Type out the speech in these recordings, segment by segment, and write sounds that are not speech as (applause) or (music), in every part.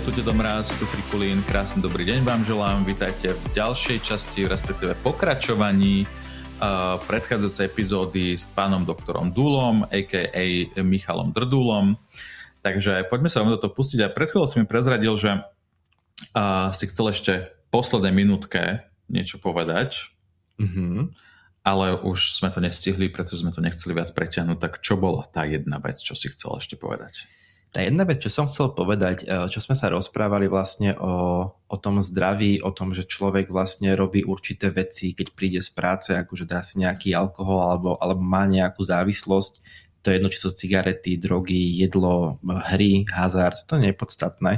Je tu Dedo Mráz, tu Frikulín. Krásny dobrý deň vám želám. Vítajte v ďalšej časti, respektíve pokračovaní uh, predchádzajúcej epizódy s pánom doktorom Dulom, a.k.a. Michalom Drdulom. Takže poďme sa vám do toho pustiť. A pred chvíľou si mi prezradil, že uh, si chcel ešte poslednej minútke niečo povedať. Mm-hmm. Ale už sme to nestihli, pretože sme to nechceli viac preťahnuť. Tak čo bola tá jedna vec, čo si chcel ešte povedať? Tá jedna vec, čo som chcel povedať, e, čo sme sa rozprávali vlastne o, o tom zdraví, o tom, že človek vlastne robí určité veci, keď príde z práce, akože dá si nejaký alkohol alebo, alebo má nejakú závislosť, to je jedno, či sú cigarety, drogy, jedlo, hry, hazard, to nie je podstatné.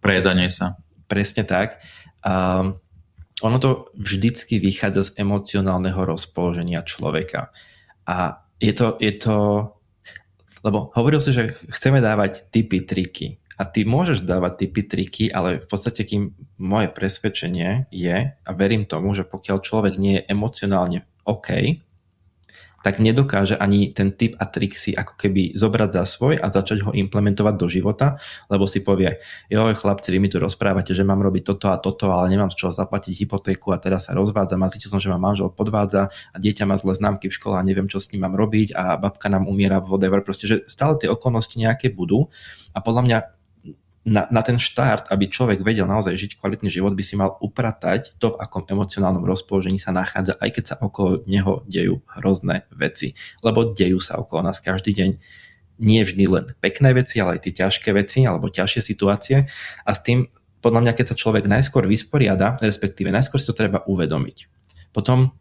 Prejedanie sa. Presne tak. Um, ono to vždycky vychádza z emocionálneho rozpoloženia človeka. A je to, je to lebo hovoril si, že chceme dávať typy, triky. A ty môžeš dávať typy, triky, ale v podstate kým moje presvedčenie je, a verím tomu, že pokiaľ človek nie je emocionálne OK, tak nedokáže ani ten typ a trik si ako keby zobrať za svoj a začať ho implementovať do života, lebo si povie, jo chlapci, vy mi tu rozprávate, že mám robiť toto a toto, ale nemám z čoho zaplatiť hypotéku a teraz sa rozvádzam a zistil som, že ma manžel podvádza a dieťa má zlé známky v škole a neviem, čo s ním mám robiť a babka nám umiera whatever, proste, že stále tie okolnosti nejaké budú a podľa mňa na, na ten štart, aby človek vedel naozaj žiť kvalitný život, by si mal upratať to, v akom emocionálnom rozpoložení sa nachádza, aj keď sa okolo neho dejú hrozné veci. Lebo dejú sa okolo nás každý deň nie vždy len pekné veci, ale aj tie ťažké veci alebo ťažšie situácie a s tým podľa mňa, keď sa človek najskôr vysporiada, respektíve najskôr si to treba uvedomiť. Potom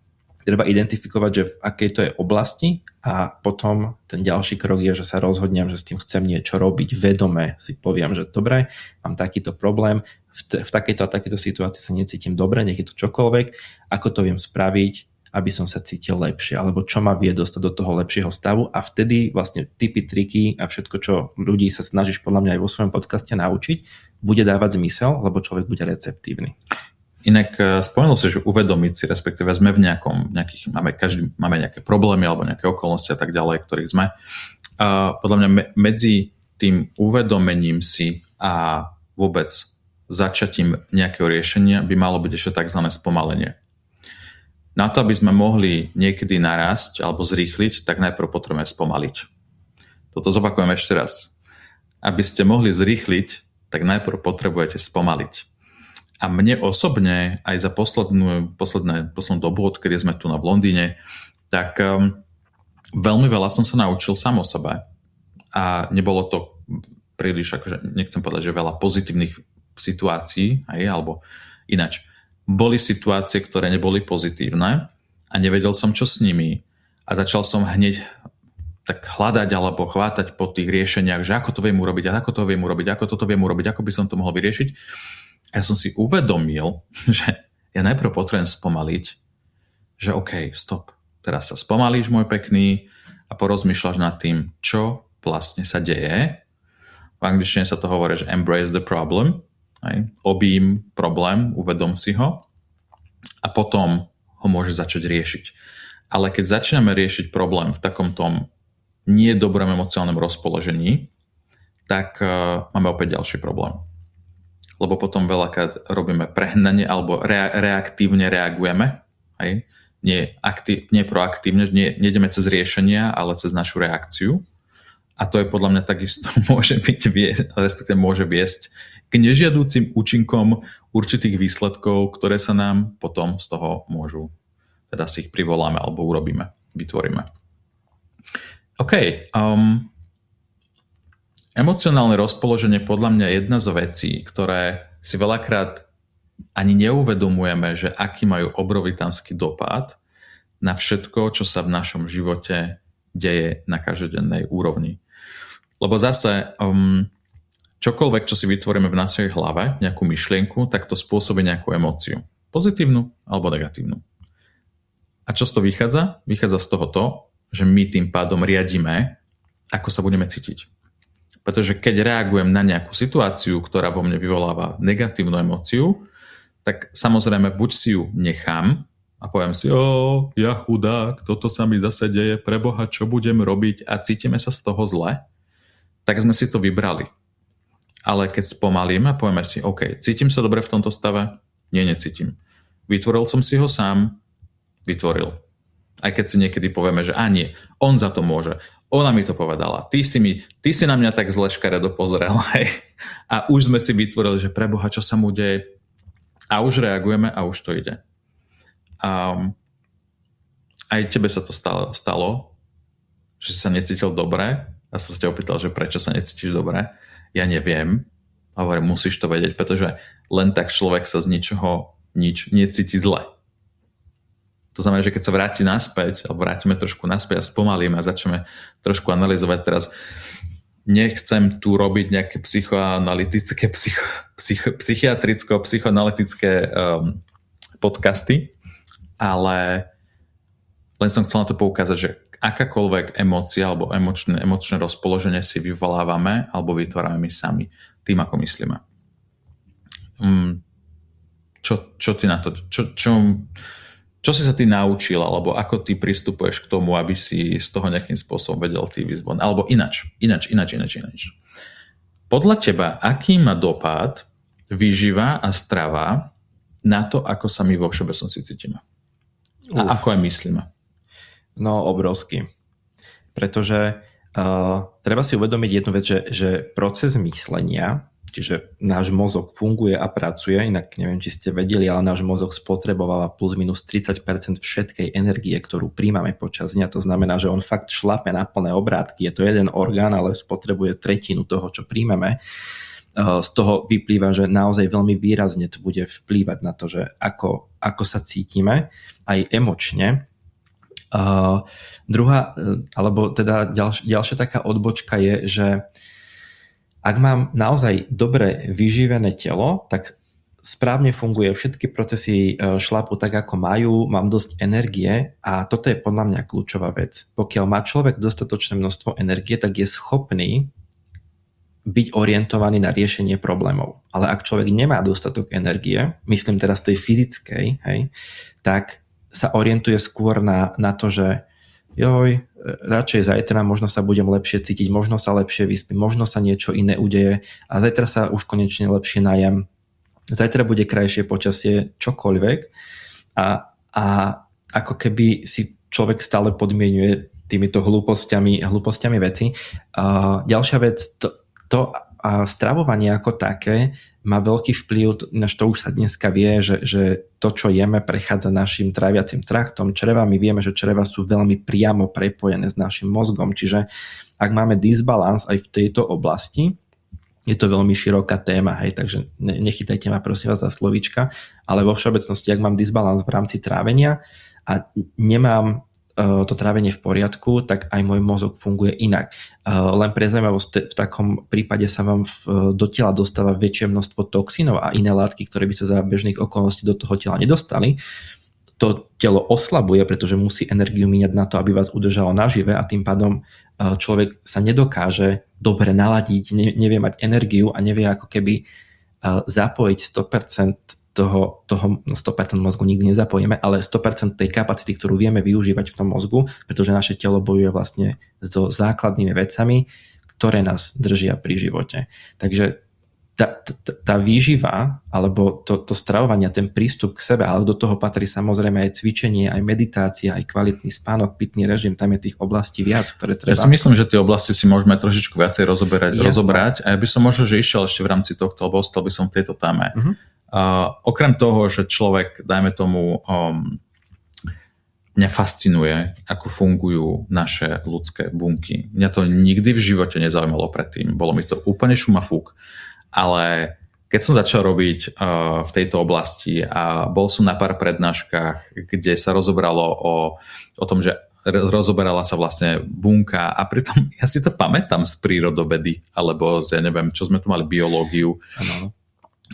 treba identifikovať, že v akej to je oblasti a potom ten ďalší krok je, že sa rozhodnem, že s tým chcem niečo robiť vedome, si poviem, že dobre, mám takýto problém, v, t- v takejto a takejto situácii sa necítim dobre, nech je to čokoľvek, ako to viem spraviť, aby som sa cítil lepšie, alebo čo ma vie dostať do toho lepšieho stavu a vtedy vlastne typy, triky a všetko, čo ľudí sa snažíš podľa mňa aj vo svojom podcaste naučiť, bude dávať zmysel, lebo človek bude receptívny. Inak eh, spomenul si, že uvedomiť si, respektíve sme v nejakom, nejakých, máme, každý, máme nejaké problémy alebo nejaké okolnosti a tak ďalej, ktorých sme. A podľa mňa medzi tým uvedomením si a vôbec začatím nejakého riešenia by malo byť ešte tzv. spomalenie. Na to, aby sme mohli niekedy narásť alebo zrýchliť, tak najprv potrebujeme spomaliť. Toto zopakujem ešte raz. Aby ste mohli zrýchliť, tak najprv potrebujete spomaliť. A mne osobne aj za poslednú, posledné, poslednú dobu, odkedy sme tu na v Londýne, tak um, veľmi veľa som sa naučil sám o sebe. A nebolo to príliš, akože nechcem povedať, že veľa pozitívnych situácií, aj, alebo inač. Boli situácie, ktoré neboli pozitívne a nevedel som, čo s nimi. A začal som hneď tak hľadať alebo chvátať po tých riešeniach, že ako to viem urobiť, ako to viem urobiť, ako toto viem urobiť, ako by som to mohol vyriešiť ja som si uvedomil, (laughs) že ja najprv potrebujem spomaliť, že OK, stop, teraz sa spomalíš, môj pekný, a porozmýšľaš nad tým, čo vlastne sa deje. V angličtine sa to hovorí, že embrace the problem, aj, obím problém, uvedom si ho a potom ho môže začať riešiť. Ale keď začíname riešiť problém v takom tom nie dobrom emocionálnom rozpoložení, tak uh, máme opäť ďalší problém lebo potom veľakrát robíme prehnanie alebo rea- reaktívne reagujeme, hej? Nie, aktiv, nie proaktívne, nie, nejdeme cez riešenia, ale cez našu reakciu. A to je podľa mňa takisto (laughs) môže byť, respektíve môže viesť k nežiadúcim účinkom určitých výsledkov, ktoré sa nám potom z toho môžu, teda si ich privoláme alebo urobíme, vytvoríme. OK, um, Emocionálne rozpoloženie podľa mňa je jedna z vecí, ktoré si veľakrát ani neuvedomujeme, že aký majú obrovitánsky dopad na všetko, čo sa v našom živote deje na každodennej úrovni. Lebo zase um, čokoľvek, čo si vytvoríme v našej hlave, nejakú myšlienku, tak to spôsobí nejakú emóciu. Pozitívnu alebo negatívnu. A čo z toho vychádza? Vychádza z toho to, že my tým pádom riadíme, ako sa budeme cítiť. Pretože keď reagujem na nejakú situáciu, ktorá vo mne vyvoláva negatívnu emóciu, tak samozrejme buď si ju nechám a poviem si, o, ja chudák, toto sa mi zase deje, preboha, čo budem robiť a cítime sa z toho zle, tak sme si to vybrali. ale keď spomalíme a povieme si, OK, cítim sa dobre v tomto stave? Nie, necítim. Vytvoril som si ho sám? Vytvoril. Aj keď si niekedy povieme, že a nie, on za to môže. Ona mi to povedala. Ty si, mi, ty si na mňa tak zle škaredo pozrel. (laughs) Hej. A už sme si vytvorili, že preboha, čo sa mu deje. A už reagujeme a už to ide. Um, aj tebe sa to stalo, stalo, že si sa necítil dobre. Ja som sa ťa opýtal, že prečo sa necítiš dobre ja neviem. A hovorím, musíš to vedieť, pretože len tak človek sa z ničoho nič necíti zle. To znamená, že keď sa vráti naspäť, alebo vrátime trošku naspäť a spomalíme a začneme trošku analyzovať teraz, nechcem tu robiť nejaké psychoanalytické, psycho, psycho, psychiatricko, psychoanalytické um, podcasty, ale len som chcel na to poukázať, že akákoľvek emócia alebo emočné, emočné rozpoloženie si vyvolávame alebo vytvárame my sami tým, ako myslíme. Um, čo, čo ty na to, čo, čo, čo si sa ty naučil, alebo ako ty pristupuješ k tomu, aby si z toho nejakým spôsobom vedel ty vyzvon, alebo inač, inač, inač, inač, inač. Podľa teba, aký má dopad vyživa a strava na to, ako sa my vo všeobecnosti cítime? A Uf. ako aj myslíme? No, obrovský. Pretože uh, treba si uvedomiť jednu vec, že, že proces myslenia, čiže náš mozog funguje a pracuje, inak neviem, či ste vedeli, ale náš mozog spotrebováva plus minus 30% všetkej energie, ktorú príjmame počas dňa. To znamená, že on fakt šlape na plné obrátky. Je to jeden orgán, ale spotrebuje tretinu toho, čo príjmeme z toho vyplýva, že naozaj veľmi výrazne to bude vplývať na to, že ako, ako sa cítime aj emočne Uh, druhá, e, alebo teda ďalš, ďalšia taká odbočka je, že ak mám naozaj dobre vyživené telo, tak správne funguje, všetky procesy e, šlapu tak, ako majú, mám dosť energie a toto je podľa mňa kľúčová vec. Pokiaľ má človek dostatočné množstvo energie, tak je schopný byť orientovaný na riešenie problémov. Ale ak človek nemá dostatok energie, myslím teraz tej fyzickej, hej, tak sa orientuje skôr na, na to, že joj, radšej zajtra možno sa budem lepšie cítiť, možno sa lepšie vyspím, možno sa niečo iné udeje a zajtra sa už konečne lepšie najem. Zajtra bude krajšie počasie, čokoľvek a, a ako keby si človek stále podmienuje týmito hlúpostiami, hlúpostiami veci. Uh, ďalšia vec, to, to a stravovanie ako také má veľký vplyv, na to už sa dneska vie, že, že to, čo jeme, prechádza našim tráviacim traktom, črevami. Vieme, že čreva sú veľmi priamo prepojené s našim mozgom, čiže ak máme disbalans aj v tejto oblasti, je to veľmi široká téma, hej, takže nechytajte ma prosím vás za slovíčka, ale vo všeobecnosti, ak mám disbalans v rámci trávenia a nemám to trávenie v poriadku, tak aj môj mozog funguje inak. Eh, len pre zaujímavosť, v takom prípade sa vám v, do tela dostáva väčšie množstvo toxínov a iné látky, ktoré by sa za bežných okolností do toho tela nedostali. To telo oslabuje, pretože musí energiu míňať na to, aby vás udržalo nažive a tým pádom eh, človek sa nedokáže dobre naladiť, nevie mať energiu a nevie ako keby zapojiť 100% toho, toho 100% no, mozgu nikdy nezapojíme, ale 100% tej kapacity, ktorú vieme využívať v tom mozgu, pretože naše telo bojuje vlastne so základnými vecami, ktoré nás držia pri živote. Takže tá, tá, tá výživa alebo to, to stravovanie, ten prístup k sebe, ale do toho patrí samozrejme aj cvičenie, aj meditácia, aj kvalitný spánok, pitný režim, tam je tých oblastí viac, ktoré treba... Ja si myslím, že tie oblasti si môžeme trošičku viacej rozoberať, rozobrať a ja by som možno, že išiel ešte v rámci tohto, lebo ostal by som v tejto téme. Uh-huh. Uh, okrem toho, že človek, dajme tomu, um, mňa fascinuje, ako fungujú naše ľudské bunky. Mňa to nikdy v živote nezaujímalo predtým. Bolo mi to úplne šumafúk. Ale keď som začal robiť uh, v tejto oblasti a bol som na pár prednáškach, kde sa rozobralo o, o tom, že rozoberala sa vlastne bunka a pritom (laughs) ja si to pamätám z prírodovedy, alebo z, ja neviem, čo sme tu mali, biológiu. Ano.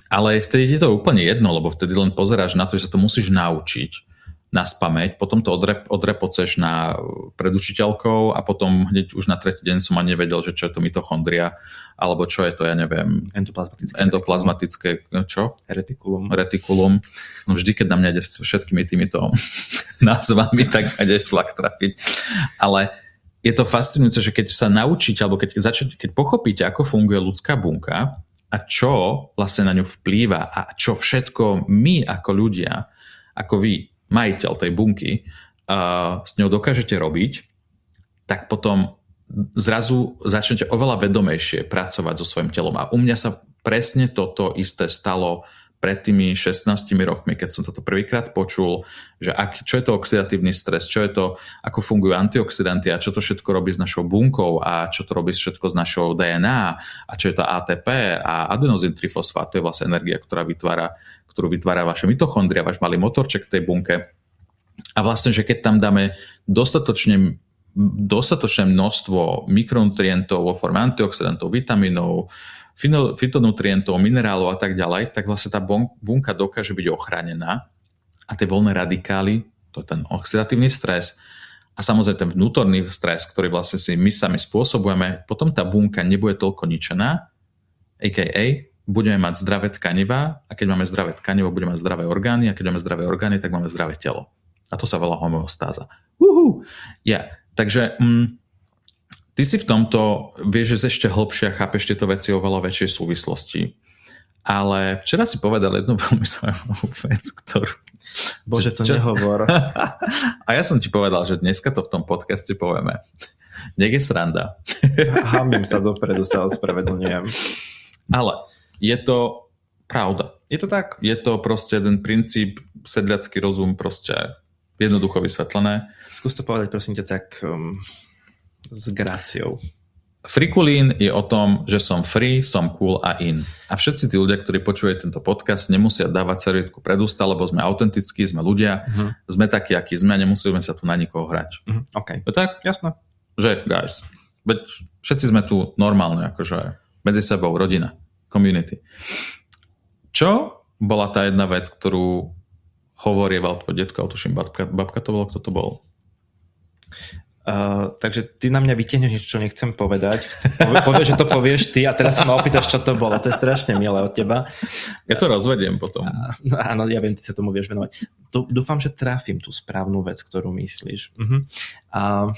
Ale vtedy je to úplne jedno, lebo vtedy len pozeráš na to, že sa to musíš naučiť na spameť, potom to odrep, odrepoceš na pred učiteľkou a potom hneď už na tretí deň som ani nevedel, že čo je to mitochondria, alebo čo je to, ja neviem, endoplazmatické, endoplazmatické čo? Retikulum. Retikulum. No vždy, keď na mňa ide s všetkými týmito (laughs) názvami, tak ide šlak trafiť. Ale je to fascinujúce, že keď sa naučíte, alebo keď, začnete, keď pochopíte, ako funguje ľudská bunka, a čo vlastne na ňu vplýva a čo všetko my ako ľudia, ako vy, majiteľ tej bunky, s ňou dokážete robiť, tak potom zrazu začnete oveľa vedomejšie pracovať so svojím telom. A u mňa sa presne toto isté stalo pred tými 16 rokmi, keď som toto prvýkrát počul, že ak, čo je to oxidatívny stres, čo je to, ako fungujú antioxidanty a čo to všetko robí s našou bunkou a čo to robí všetko s našou DNA a čo je to ATP a adenozín trifosfát, to je vlastne energia, ktorá vytvára, ktorú vytvára vaše mitochondria, váš malý motorček v tej bunke. A vlastne, že keď tam dáme dostatočne dostatočné množstvo mikronutrientov vo forme antioxidantov, vitamínov, fitonutrientov, minerálov a tak ďalej, tak vlastne tá bunka dokáže byť ochránená a tie voľné radikály, to je ten oxidatívny stres a samozrejme ten vnútorný stres, ktorý vlastne si my sami spôsobujeme, potom tá bunka nebude toľko ničená, a.k.a. budeme mať zdravé tkanivá a keď máme zdravé tkanivo, budeme mať zdravé orgány a keď máme zdravé orgány, tak máme zdravé telo. A to sa volá homeostáza. Uhu. Yeah. Takže mm, Ty si v tomto vieš, že ešte hlbšie a chápeš tieto veci o veľa väčšej súvislosti. Ale včera si povedal jednu (laughs) veľmi zaujímavú vec, ktorú... Bože, to (laughs) čo... nehovor. (laughs) a ja som ti povedal, že dneska to v tom podcaste povieme. Nech je sranda. Hamím sa dopredu, sa ospravedlňujem. Ale je to pravda. Je to tak? Je to proste jeden princíp, sedľacký rozum, proste jednoducho vysvetlené. Skús to povedať, prosím ťa, tak um, s gráciou. Frikulín je o tom, že som free, som cool a in. A všetci tí ľudia, ktorí počúvajú tento podcast, nemusia dávať servietku pred ústa, lebo sme autentickí, sme ľudia, uh-huh. sme takí, akí sme a nemusíme sa tu na nikoho hrať. Uh-huh. OK. Je tak? Jasné. Že, guys, veď všetci sme tu normálne, akože medzi sebou, rodina, community. Čo bola tá jedna vec, ktorú hovorieval tvoj detko, tuším, babka, babka to bolo, kto to bol? Uh, takže ty na mňa vytiahneš niečo, čo nechcem povedať. Povieš, že to povieš ty a teraz sa ma opýtaš, čo to bolo. To je strašne milé od teba. Ja to rozvediem potom. Uh, áno, ja viem, ty sa tomu vieš venovať. Dúfam, že trafím tú správnu vec, ktorú myslíš. Uh-huh. Uh,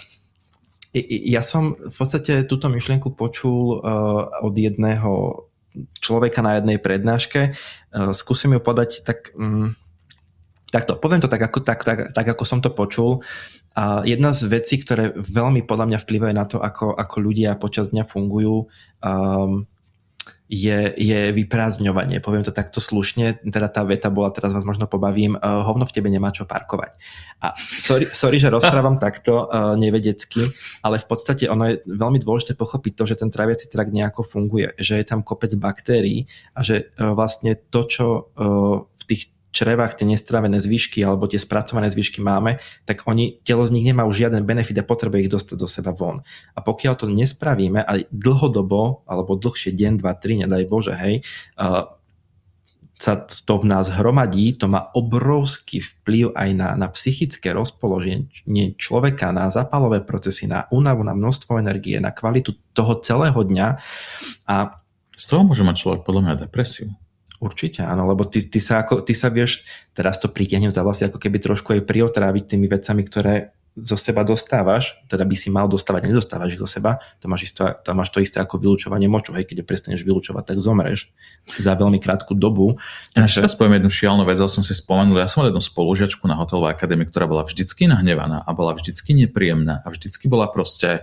ja som v podstate túto myšlienku počul uh, od jedného človeka na jednej prednáške. Uh, skúsim ju podať tak... Um, Takto, poviem to tak ako, tak, tak, tak, ako som to počul. A jedna z vecí, ktoré veľmi podľa mňa vplyvajú na to, ako, ako ľudia počas dňa fungujú, um, je, je vyprázdňovanie. Poviem to takto slušne, teda tá veta bola, teraz vás možno pobavím, uh, hovno v tebe nemá čo parkovať. A sorry, sorry že rozprávam (laughs) takto uh, nevedecky, ale v podstate ono je veľmi dôležité pochopiť to, že ten traviaci trakt nejako funguje, že je tam kopec baktérií a že uh, vlastne to, čo uh, v tých črevách tie nestravené zvyšky alebo tie spracované zvyšky máme, tak oni, telo z nich nemá už žiaden benefit a potrebuje ich dostať do seba von. A pokiaľ to nespravíme aj dlhodobo, alebo dlhšie deň, dva, tri, nedaj Bože, hej, uh, sa to v nás hromadí, to má obrovský vplyv aj na, na psychické rozpoloženie človeka, na zapalové procesy, na únavu, na množstvo energie, na kvalitu toho celého dňa. A z toho môže mať človek podľa mňa depresiu. Určite áno, lebo ty, ty, sa ako, ty sa vieš, teraz to pritiahnem za vlasy, ako keby trošku aj priotráviť tými vecami, ktoré zo seba dostávaš, teda by si mal dostávať, nedostávaš ich zo seba, to máš, isto, to máš to isté ako vylúčovanie moču, hej, keď prestaneš vylúčovať, tak zomreš za veľmi krátku dobu. Ja takže... teraz poviem jednu šialnú vec, som si spomenul, ja som mal jednu spolužiačku na hotelovej akadémii, ktorá bola vždycky nahnevaná a bola vždycky nepríjemná a vždycky bola proste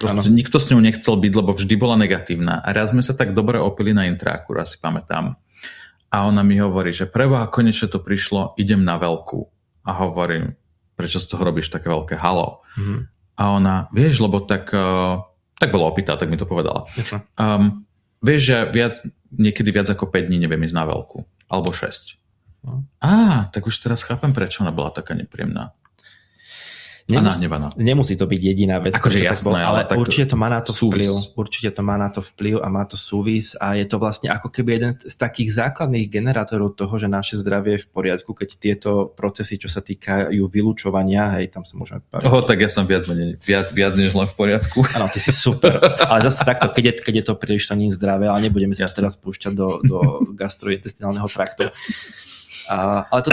Proste ano. nikto s ňou nechcel byť, lebo vždy bola negatívna. A raz sme sa tak dobre opili na intráku, si pamätám. A ona mi hovorí, že preboha, konečne to prišlo, idem na veľkú. A hovorím, prečo z toho robíš také veľké halo? Mm-hmm. A ona, vieš, lebo tak, uh, tak bola opýtá, tak mi to povedala. Um, vieš, že viac, niekedy viac ako 5 dní neviem ísť na veľkú. Alebo 6. No. Á, tak už teraz chápem, prečo ona bola taká nepríjemná. Nemus, nemusí to byť jediná vec, akože jasné, bol, ale, ale určite to má na to súvis. vplyv. Určite to má na to vplyv a má to súvis a je to vlastne ako keby jeden z takých základných generátorov toho, že naše zdravie je v poriadku, keď tieto procesy, čo sa týkajú vylúčovania, hej, tam sa môžeme baviť. Oh, tak ja som viac, menej, viac, viac než len v poriadku. (laughs) Áno, ty si super. ale zase takto, keď je, keď je to príliš to nie zdravé, ale nebudeme sa teraz púšťať do, do gastrointestinálneho traktu. A, ale to,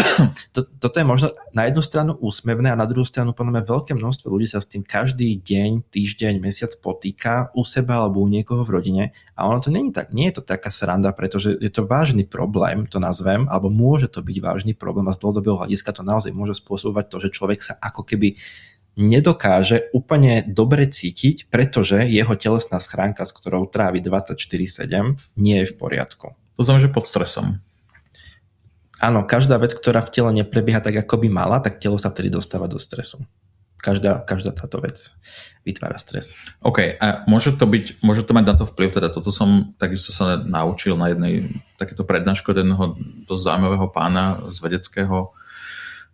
to, toto je možno na jednu stranu úsmevné a na druhú stranu podľa mňa veľké množstvo ľudí sa s tým každý deň, týždeň, mesiac potýka u seba alebo u niekoho v rodine a ono to je, tak, nie je to taká sranda, pretože je to vážny problém, to nazvem, alebo môže to byť vážny problém a z dlhodobého hľadiska to naozaj môže spôsobovať to, že človek sa ako keby nedokáže úplne dobre cítiť, pretože jeho telesná schránka, s ktorou trávi 24-7, nie je v poriadku. To znamená, že pod stresom áno, každá vec, ktorá v tele neprebieha tak, ako by mala, tak telo sa vtedy dostáva do stresu. Každá, každá táto vec vytvára stres. OK, a môže to byť, môže to mať na to vplyv, teda toto som takisto sa naučil na jednej takéto prednášku od jedného dosť zaujímavého pána z vedeckého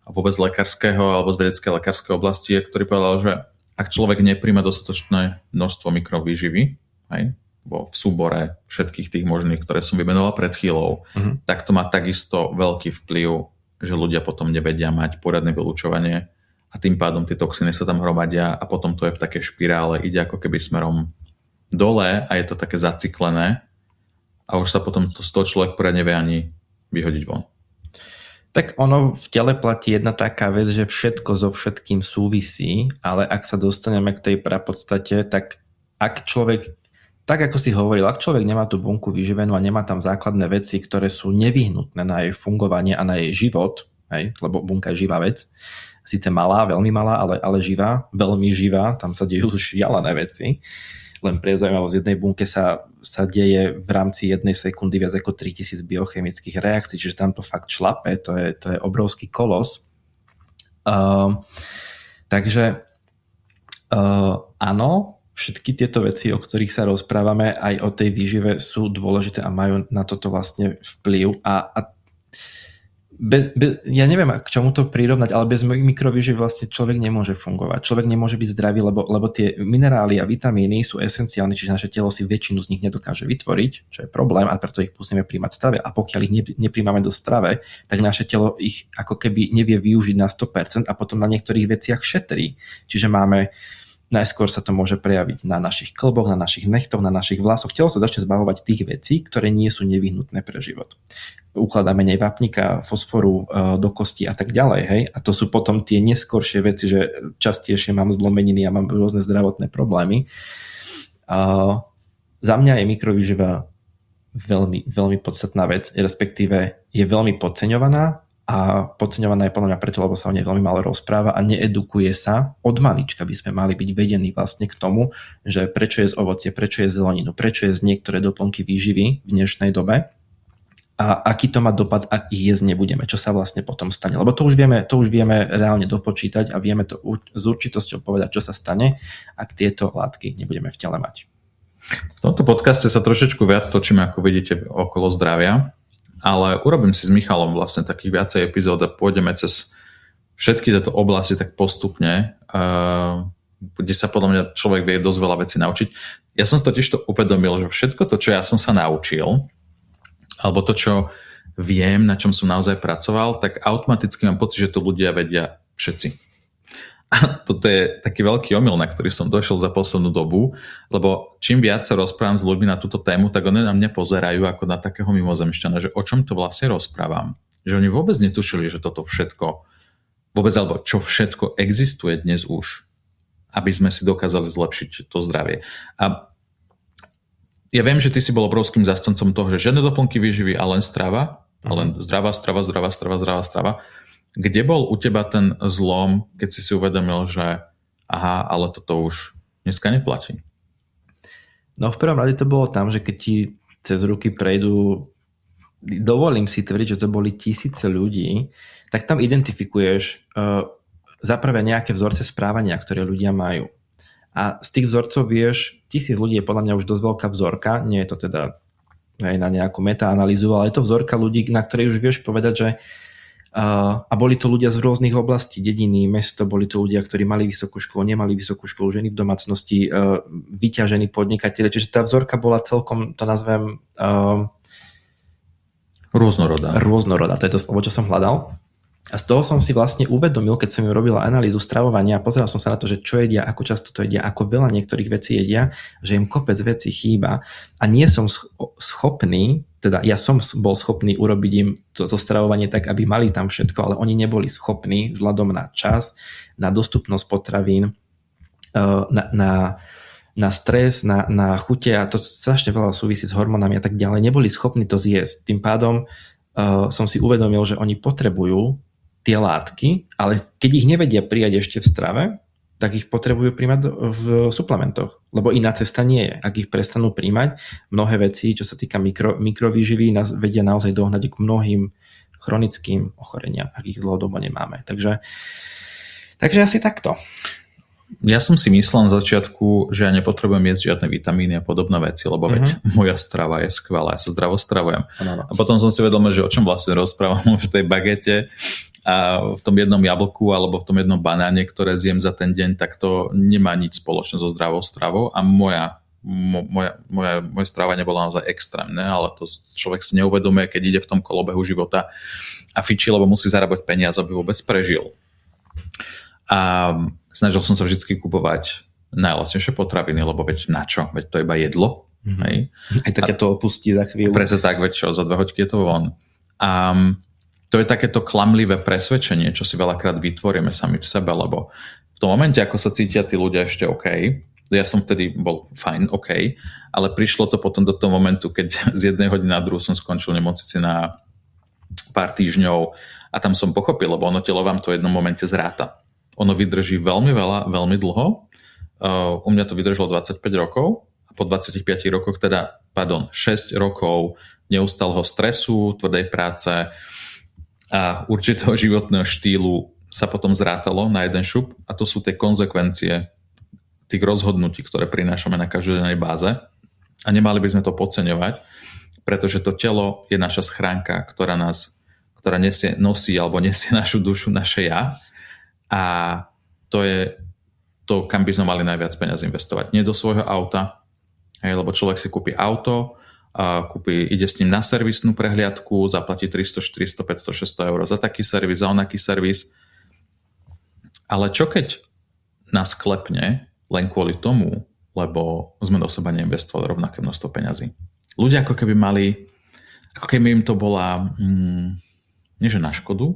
a vôbec lekárskeho alebo z vedeckej lekárskej oblasti, ktorý povedal, že ak človek nepríjma dostatočné množstvo mikrovýživy, hej, vo, v súbore všetkých tých možných, ktoré som vymenoval pred chvíľou, uh-huh. tak to má takisto veľký vplyv, že ľudia potom nevedia mať poriadne vylúčovanie a tým pádom tie toxiny sa tam hromadia a potom to je v takej špirále, ide ako keby smerom dole a je to také zaciklené a už sa potom to, toho človek poriadne nevie ani vyhodiť von. Tak ono v tele platí jedna taká vec, že všetko so všetkým súvisí, ale ak sa dostaneme k tej prapodstate, tak ak človek tak ako si hovoril, ak človek nemá tú bunku vyživenú a nemá tam základné veci, ktoré sú nevyhnutné na jej fungovanie a na jej život, hej, lebo bunka je živá vec, síce malá, veľmi malá, ale, ale živá, veľmi živá, tam sa dejú (laughs) šialené veci. Len pre zaujímavosť, z jednej bunke sa, sa deje v rámci jednej sekundy viac ako 3000 biochemických reakcií, čiže tam to fakt šlape, to je, to je obrovský kolos. Uh, takže uh, áno, všetky tieto veci, o ktorých sa rozprávame, aj o tej výžive sú dôležité a majú na toto vlastne vplyv a, a bez, bez, ja neviem, k čomu to prirovnať, ale bez mikrovýživy vlastne človek nemôže fungovať. Človek nemôže byť zdravý, lebo, lebo tie minerály a vitamíny sú esenciálne, čiže naše telo si väčšinu z nich nedokáže vytvoriť, čo je problém a preto ich musíme príjmať v strave. A pokiaľ ich ne, nepríjmame do strave, tak naše telo ich ako keby nevie využiť na 100% a potom na niektorých veciach šetrí. Čiže máme Najskôr sa to môže prejaviť na našich klboch, na našich nechtoch, na našich vlasoch. Telo sa začne zbavovať tých vecí, ktoré nie sú nevyhnutné pre život. Ukladá menej vápnika, fosforu e, do kosti a tak ďalej. Hej? A to sú potom tie neskoršie veci, že častejšie mám zlomeniny a mám rôzne zdravotné problémy. A za mňa je mikrovýživa veľmi, veľmi podstatná vec, respektíve je veľmi podceňovaná a podceňovaná je podľa mňa preto, lebo sa o nej veľmi málo rozpráva a needukuje sa. Od malička by sme mali byť vedení vlastne k tomu, že prečo je z ovocie, prečo je zeleninu, prečo je z niektoré doplnky výživy v dnešnej dobe a aký to má dopad, ak ich jesť nebudeme, čo sa vlastne potom stane. Lebo to už vieme, to už vieme reálne dopočítať a vieme to s určitosťou povedať, čo sa stane, ak tieto látky nebudeme v tele mať. V tomto podcaste sa trošičku viac točíme, ako vidíte, okolo zdravia ale urobím si s Michalom vlastne takých viacej epizód a pôjdeme cez všetky tieto oblasti tak postupne, uh, kde sa podľa mňa človek vie dosť veľa vecí naučiť. Ja som totiž to uvedomil, že všetko to, čo ja som sa naučil, alebo to, čo viem, na čom som naozaj pracoval, tak automaticky mám pocit, že to ľudia vedia všetci. A toto je taký veľký omyl, na ktorý som došiel za poslednú dobu, lebo čím viac sa rozprávam s ľuďmi na túto tému, tak oni na mňa pozerajú ako na takého mimozemšťana, že o čom to vlastne rozprávam. Že oni vôbec netušili, že toto všetko, vôbec alebo čo všetko existuje dnes už, aby sme si dokázali zlepšiť to zdravie. A ja viem, že ty si bol obrovským zastancom toho, že žiadne doplnky výživy a len strava, a len zdravá strava, zdravá strava, zdravá strava. Kde bol u teba ten zlom, keď si si uvedomil, že aha, ale toto už dneska neplatí? No v prvom rade to bolo tam, že keď ti cez ruky prejdú, dovolím si tvrdiť, že to boli tisíce ľudí, tak tam identifikuješ uh, zaprvé nejaké vzorce správania, ktoré ľudia majú. A z tých vzorcov vieš, tisíc ľudí je podľa mňa už dosť veľká vzorka, nie je to teda aj na nejakú metaanalýzu, ale je to vzorka ľudí, na ktorej už vieš povedať, že uh, a boli to ľudia z rôznych oblastí, dediny, mesto, boli to ľudia, ktorí mali vysokú školu, nemali vysokú školu, ženy v domácnosti, e, vyťažení podnikatelia. Čiže tá vzorka bola celkom, to nazvem... Rôznorodá. Rôznorodá, to je to slovo, čo som hľadal. A z toho som si vlastne uvedomil, keď som im robila analýzu stravovania a pozeral som sa na to, že čo jedia, ako často to jedia, ako veľa niektorých vecí jedia, že im kopec vecí chýba a nie som schopný, teda ja som bol schopný urobiť im to, stravovanie tak, aby mali tam všetko, ale oni neboli schopní vzhľadom na čas, na dostupnosť potravín, eh, na, na, na stres, na, na chute a to strašne veľa súvisí s hormónami a tak ďalej, neboli schopní to zjesť. Tým pádom uh, som si uvedomil, že oni potrebujú tie látky, ale keď ich nevedia prijať ešte v strave, tak ich potrebujú príjmať v suplementoch, lebo iná cesta nie je. Ak ich prestanú príjmať, mnohé veci, čo sa týka mikro, mikrovýživy, nás vedia naozaj dohnať k mnohým chronickým ochoreniam, ak ich dlhodobo nemáme. Takže, takže asi takto. Ja som si myslel na začiatku, že ja nepotrebujem jesť žiadne vitamíny a podobné veci, lebo mm-hmm. veď mhm. (laughs) moja strava je skvelá, ja sa zdravo stravujem. Ano, ano. A potom som si vedomil, že o čom vlastne rozprávam (laughs) v tej bagete a v tom jednom jablku alebo v tom jednom banáne, ktoré zjem za ten deň, tak to nemá nič spoločné so zdravou stravou a moja moja, moja, moje strávanie bolo naozaj extrémne, ale to človek si neuvedomuje, keď ide v tom kolobehu života a fičí, lebo musí zarábať peniaze, aby vôbec prežil. A snažil som sa vždy kupovať najlacnejšie potraviny, lebo veď na čo? Veď to je iba jedlo. Mm-hmm. Hej? Aj také to opustí za chvíľu. Presne tak, veď čo, za dve hoďky je to von. A to je takéto klamlivé presvedčenie, čo si veľakrát vytvoríme sami v sebe, lebo v tom momente, ako sa cítia tí ľudia ešte OK, ja som vtedy bol fajn, OK, ale prišlo to potom do toho momentu, keď z jednej hodiny na druhú som skončil nemocnici na pár týždňov a tam som pochopil, lebo ono telo vám to v jednom momente zráta. Ono vydrží veľmi veľa, veľmi dlho. Uh, u mňa to vydržalo 25 rokov a po 25 rokoch, teda, pardon, 6 rokov neustáleho stresu, tvrdej práce, a určitého (laughs) životného štýlu sa potom zrátalo na jeden šup a to sú tie konsekvencie tých rozhodnutí, ktoré prinášame na každodennej báze a nemali by sme to podceňovať, pretože to telo je naša schránka, ktorá nás ktorá nesie, nosí alebo nesie (laughs) našu dušu, naše ja a to je to, kam by sme mali najviac peniaz investovať. Nie do svojho auta, hej, lebo človek si kúpi auto, kúpi, ide s ním na servisnú prehliadku, zaplatí 300, 400, 500, 600 eur za taký servis, za onaký servis. Ale čo keď nás klepne len kvôli tomu, lebo sme do seba neinvestovali rovnaké množstvo peňazí. Ľudia ako keby mali, ako keby im to bola, mm, nie že na škodu,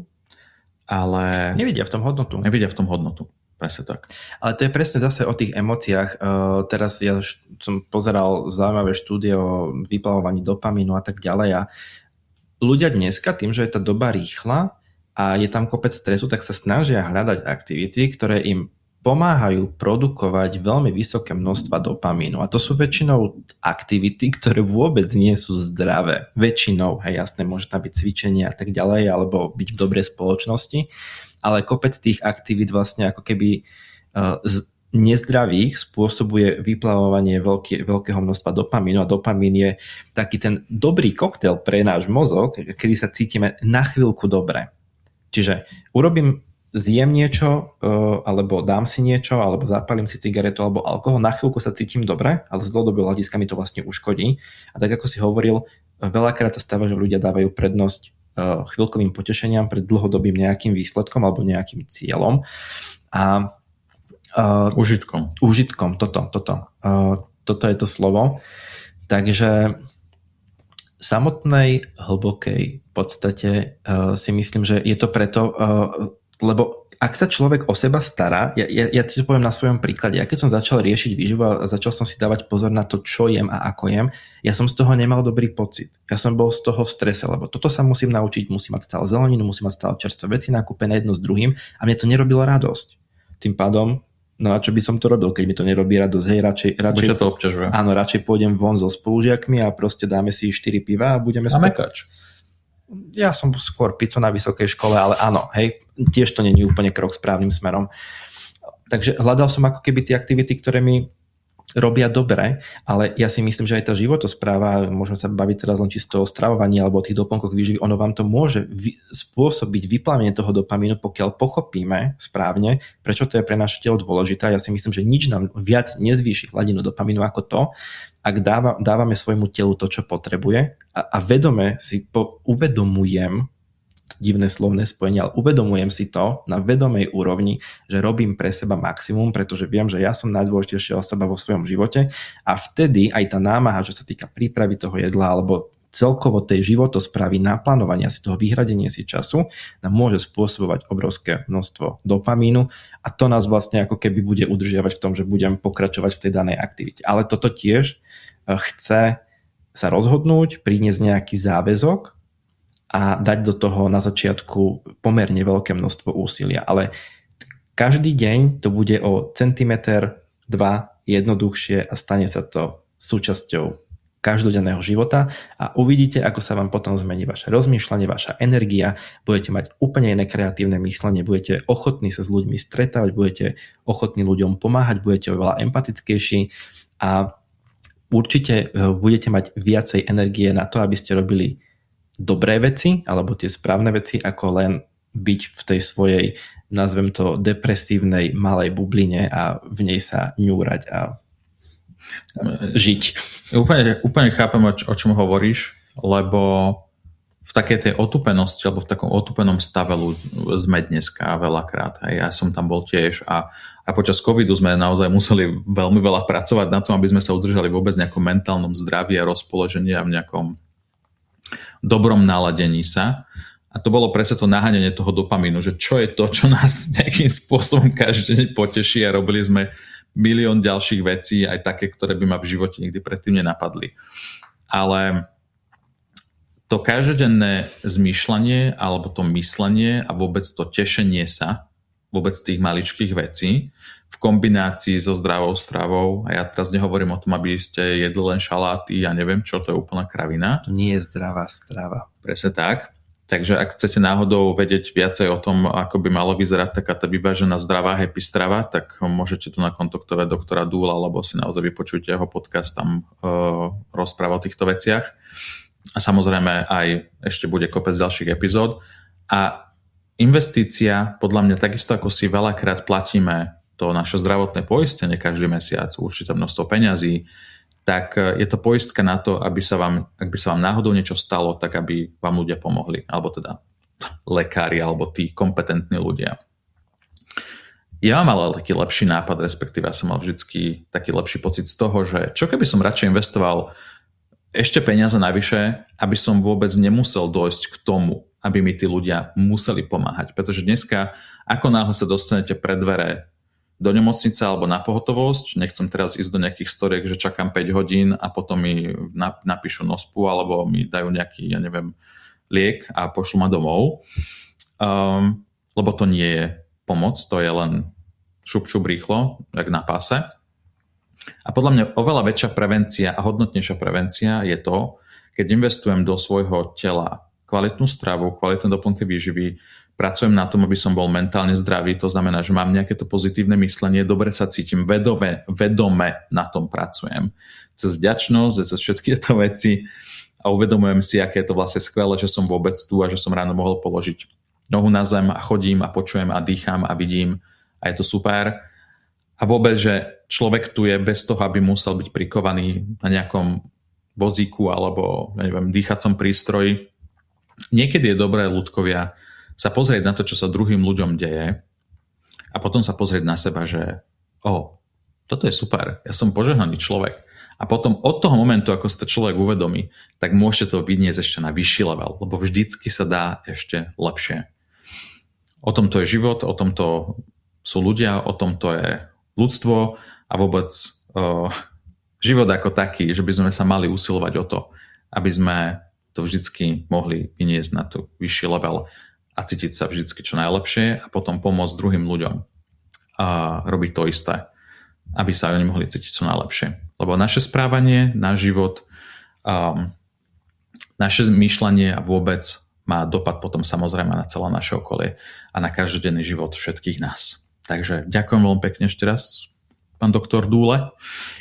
ale... Nevidia v tom hodnotu. Nevidia v tom hodnotu. Presne tak. Ale to je presne zase o tých emóciách. Uh, teraz ja som pozeral zaujímavé štúdie o vyplavovaní dopamínu a tak ďalej a ľudia dneska tým, že je tá doba rýchla a je tam kopec stresu, tak sa snažia hľadať aktivity, ktoré im pomáhajú produkovať veľmi vysoké množstva dopamínu. A to sú väčšinou aktivity, ktoré vôbec nie sú zdravé. Väčšinou, hej, jasné, môže tam byť cvičenie a tak ďalej, alebo byť v dobrej spoločnosti ale kopec tých aktivít vlastne ako keby uh, z nezdravých spôsobuje vyplavovanie veľké, veľkého množstva dopamínu a dopamín je taký ten dobrý koktail pre náš mozog, kedy sa cítime na chvíľku dobre. Čiže urobím zjem niečo, uh, alebo dám si niečo, alebo zapalím si cigaretu alebo alkohol, na chvíľku sa cítim dobre, ale z dlhodobého hľadiska mi to vlastne uškodí. A tak ako si hovoril, veľakrát sa stáva, že ľudia dávajú prednosť Eh, chvíľkovým potešeniam pred dlhodobým nejakým výsledkom alebo nejakým cieľom. A uh, užitkom. Užitkom, toto, toto. Uh, toto je to slovo. Takže v samotnej hlbokej podstate uh, si myslím, že je to preto, uh, lebo ak sa človek o seba stará, ja, ja, ja ti to poviem na svojom príklade, ja keď som začal riešiť výživu a začal som si dávať pozor na to, čo jem a ako jem, ja som z toho nemal dobrý pocit. Ja som bol z toho v strese, lebo toto sa musím naučiť, musím mať stále zeleninu, musím mať stále čerstvé veci nakúpené jedno s druhým a mne to nerobilo radosť. Tým pádom No a čo by som to robil, keď mi to nerobí radosť, hej, radšej, radšej, to obťažuje. Áno, radšej pôjdem von so spolužiakmi a proste dáme si 4 piva a budeme a mekač ja som skôr pizzu na vysokej škole, ale áno, hej, tiež to není úplne krok správnym smerom. Takže hľadal som ako keby tie aktivity, ktoré mi robia dobre, ale ja si myslím, že aj tá životospráva, môžeme sa baviť teraz len čisto o stravovaní alebo o tých doplnkoch výživy, ono vám to môže vy, spôsobiť vyplavenie toho dopamínu, pokiaľ pochopíme správne, prečo to je pre naše telo dôležité. Ja si myslím, že nič nám viac nezvýši hladinu dopamínu ako to, ak dáva, dávame svojmu telu to, čo potrebuje a, a vedome si po, uvedomujem divné slovné spojenie, ale uvedomujem si to na vedomej úrovni, že robím pre seba maximum, pretože viem, že ja som najdôležitejšia osoba vo svojom živote a vtedy aj tá námaha, čo sa týka prípravy toho jedla alebo celkovo tej životosprávy, naplánovania si toho, vyhradenie si času nám môže spôsobovať obrovské množstvo dopamínu a to nás vlastne ako keby bude udržiavať v tom, že budem pokračovať v tej danej aktivite. Ale toto tiež eh, chce sa rozhodnúť, priniesť nejaký záväzok a dať do toho na začiatku pomerne veľké množstvo úsilia. Ale každý deň to bude o centimeter, dva jednoduchšie a stane sa to súčasťou každodenného života a uvidíte, ako sa vám potom zmení vaše rozmýšľanie, vaša energia, budete mať úplne iné kreatívne myslenie, budete ochotní sa s ľuďmi stretávať, budete ochotní ľuďom pomáhať, budete oveľa empatickejší a určite eh, budete mať viacej energie na to, aby ste robili dobré veci alebo tie správne veci, ako len byť v tej svojej, nazvem to, depresívnej malej bubline a v nej sa ňúrať a žiť. Úplne, úplne chápem, o, čom hovoríš, lebo v takej tej otupenosti alebo v takom otupenom stave sme dneska veľakrát. Hej. Ja som tam bol tiež a, a počas covidu sme naozaj museli veľmi veľa pracovať na tom, aby sme sa udržali vôbec v nejakom mentálnom zdraví a rozpoložení a v nejakom dobrom naladení sa. A to bolo presne to naháňanie toho dopamínu, že čo je to, čo nás (laughs) nejakým spôsobom každý deň poteší a robili sme milión ďalších vecí, aj také, ktoré by ma v živote nikdy predtým nenapadli. Ale to každodenné zmýšľanie alebo to myslenie a vôbec to tešenie sa vôbec tých maličkých vecí v kombinácii so zdravou stravou a ja teraz nehovorím o tom, aby ste jedli len šaláty, ja neviem čo, to je úplná kravina. To nie je zdravá strava. Presne tak. Takže ak chcete náhodou vedieť viacej o tom, ako by malo vyzerať taká tá vyvážená zdravá happy strava, tak môžete tu nakontaktovať doktora Dúla, alebo si naozaj vypočujte jeho podcast, tam uh, rozpráva o týchto veciach. A samozrejme aj ešte bude kopec ďalších epizód. A investícia, podľa mňa takisto ako si veľakrát platíme to naše zdravotné poistenie každý mesiac, určite množstvo peňazí, tak e, je to poistka na to, aby sa vám, ak by sa vám náhodou niečo stalo, tak aby vám ľudia pomohli, alebo teda lekári, alebo tí kompetentní ľudia. Ja mám ale taký lepší nápad, respektíve ja som mal vždy taký lepší pocit z toho, že čo keby som radšej investoval ešte peniaze navyše, aby som vôbec nemusel dojsť k tomu, aby mi tí ľudia museli pomáhať. Pretože dneska, ako náhle sa dostanete pred dvere do nemocnice alebo na pohotovosť. Nechcem teraz ísť do nejakých storiek, že čakám 5 hodín a potom mi napíšu nospu alebo mi dajú nejaký, ja neviem, liek a pošlu ma domov. Um, lebo to nie je pomoc, to je len šup, šup rýchlo, jak na páse. A podľa mňa oveľa väčšia prevencia a hodnotnejšia prevencia je to, keď investujem do svojho tela kvalitnú stravu, kvalitné doplnky výživy, pracujem na tom, aby som bol mentálne zdravý, to znamená, že mám nejaké to pozitívne myslenie, dobre sa cítim, vedome, vedome na tom pracujem. Cez vďačnosť, cez všetky tieto veci a uvedomujem si, aké je to vlastne skvelé, že som vôbec tu a že som ráno mohol položiť nohu na zem a chodím a počujem a dýcham a vidím a je to super. A vôbec, že človek tu je bez toho, aby musel byť prikovaný na nejakom vozíku alebo neviem, dýchacom prístroji. Niekedy je dobré, ľudkovia, sa pozrieť na to, čo sa druhým ľuďom deje a potom sa pozrieť na seba, že o, toto je super, ja som požehnaný človek. A potom od toho momentu, ako sa to človek uvedomí, tak môžete to vyniesť ešte na vyšší level, lebo vždycky sa dá ešte lepšie. O tomto je život, o tomto sú ľudia, o tomto je ľudstvo a vôbec uh, život ako taký, že by sme sa mali usilovať o to, aby sme to vždycky mohli vyniesť na to vyšší level a cítiť sa vždy čo najlepšie a potom pomôcť druhým ľuďom a robiť to isté, aby sa oni mohli cítiť čo najlepšie. Lebo naše správanie, náš život, um, naše myšľanie a vôbec má dopad potom samozrejme na celé naše okolie a na každodenný život všetkých nás. Takže ďakujem veľmi pekne ešte raz pán doktor Dúle,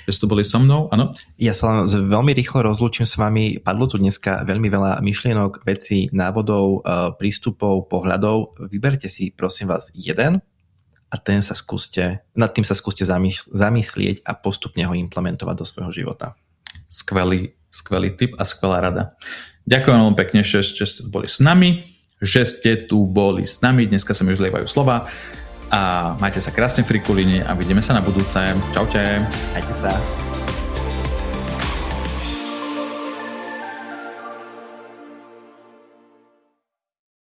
že ste boli so mnou, áno? Ja sa veľmi rýchlo rozlúčim s vami. Padlo tu dneska veľmi veľa myšlienok, vecí, návodov, e, prístupov, pohľadov. Vyberte si prosím vás jeden a ten sa skúste, nad tým sa skúste zamyslieť a postupne ho implementovať do svojho života. Skvelý, skvelý tip a skvelá rada. Ďakujem veľmi pekne, že ste boli s nami. že ste tu boli s nami. Dneska sa mi už lievajú slova. A majte sa krásne frikulíne a vidíme sa na budúce. Čaute. Majte sa.